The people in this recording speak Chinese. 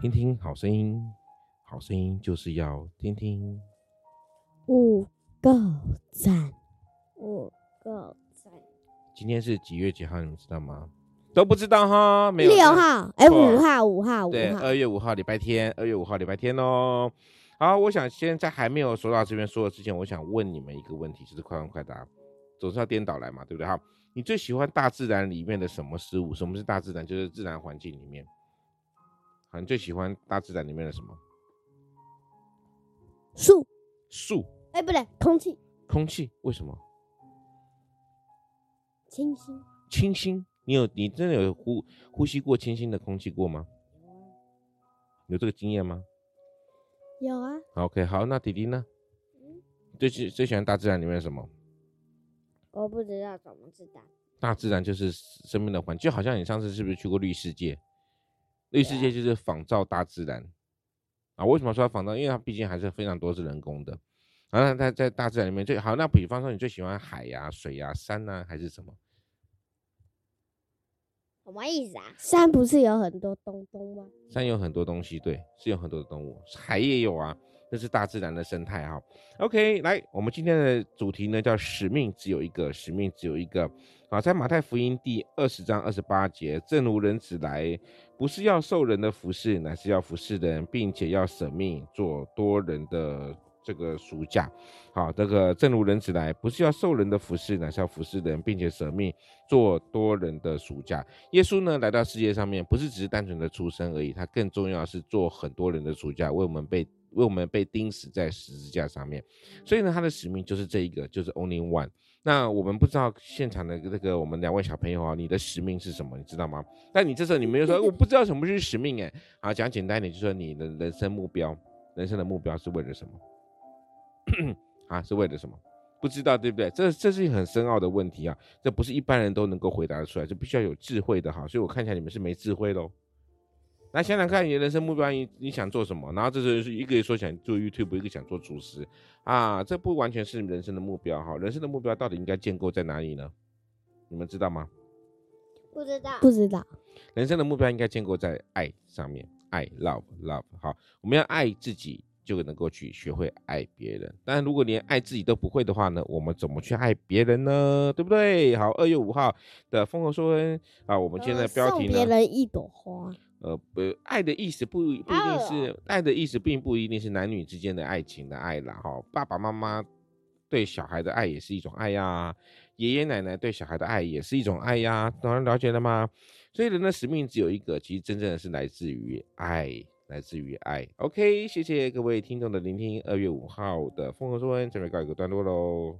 听听好声音，好声音就是要听听。五个赞，五个赞。今天是几月几号？你们知道吗？都不知道哈，没有。六号，哎，五号，五号，五号。对，二月五号礼拜天，二月五号礼拜天哦。好，我想现在还没有说到这边说的之前，我想问你们一个问题，就是快问快答，总是要颠倒来嘛，对不对？哈，你最喜欢大自然里面的什么事物？什么是大自然？就是自然环境里面。好，你最喜欢大自然里面的什么？树。树。哎，不对，空气。空气？为什么？清新。清新？你有你真的有呼呼吸过清新的空气过吗？有这个经验吗？有啊。OK，好，那弟弟呢？嗯。最喜最喜欢大自然里面的什么？我不知道，怎么知道？大自然就是生命的环境，就好像你上次是不是去过绿世界？绿世界就是仿造大自然啊！为什么说要仿造？因为它毕竟还是非常多是人工的。然后它在大自然里面最好。那比方说，你最喜欢海呀、啊、水呀、啊、山呐、啊，还是什么？什么意思啊？山不是有很多东东吗？山有很多东西，对，是有很多的动物。海也有啊，这是大自然的生态哈。OK，来，我们今天的主题呢叫使命只有一个，使命只有一个。好，在马太福音第二十章二十八节，正如人子来，不是要受人的服侍，乃是要服侍人，并且要舍命做多人的这个赎价。好，这个正如人子来，不是要受人的服侍，乃是要服侍人，并且舍命做多人的赎价。耶稣呢，来到世界上面，不是只是单纯的出生而已，他更重要是做很多人的赎价，为我们被为我们被钉死在十字架上面。所以呢，他的使命就是这一个，就是 only one。那我们不知道现场的这个我们两位小朋友啊，你的使命是什么？你知道吗？但你这时候你们又说我不知道什么是使命哎，好，讲简单一点，就是说你的人生目标，人生的目标是为了什么？啊，是为了什么？不知道对不对？这这是一很深奥的问题啊，这不是一般人都能够回答得出来，这必须要有智慧的哈。所以我看起来你们是没智慧喽。来想想看，你的人生目标，你你想做什么？然后这时候是一个说想做 YouTube，一个想做厨师啊，这不完全是人生的目标哈。人生的目标到底应该建构在哪里呢？你们知道吗？不知道，不知道。人生的目标应该建构在爱上面，爱 love love。好，我们要爱自己，就能够去学会爱别人。但如果连爱自己都不会的话呢，我们怎么去爱别人呢？对不对？好，二月五号的风和说恩啊，我们今天的标题呢？送别人一朵花。呃，不，爱的意思不不一定是爱的意思，并不一定是男女之间的爱情的爱啦。哈，爸爸妈妈对小孩的爱也是一种爱呀，爷爷奶奶对小孩的爱也是一种爱呀，当然了解了吗？所以人的使命只有一个，其实真正的是来自于爱，来自于爱。OK，谢谢各位听众的聆听。二月五号的风和作文这边告一个段落喽。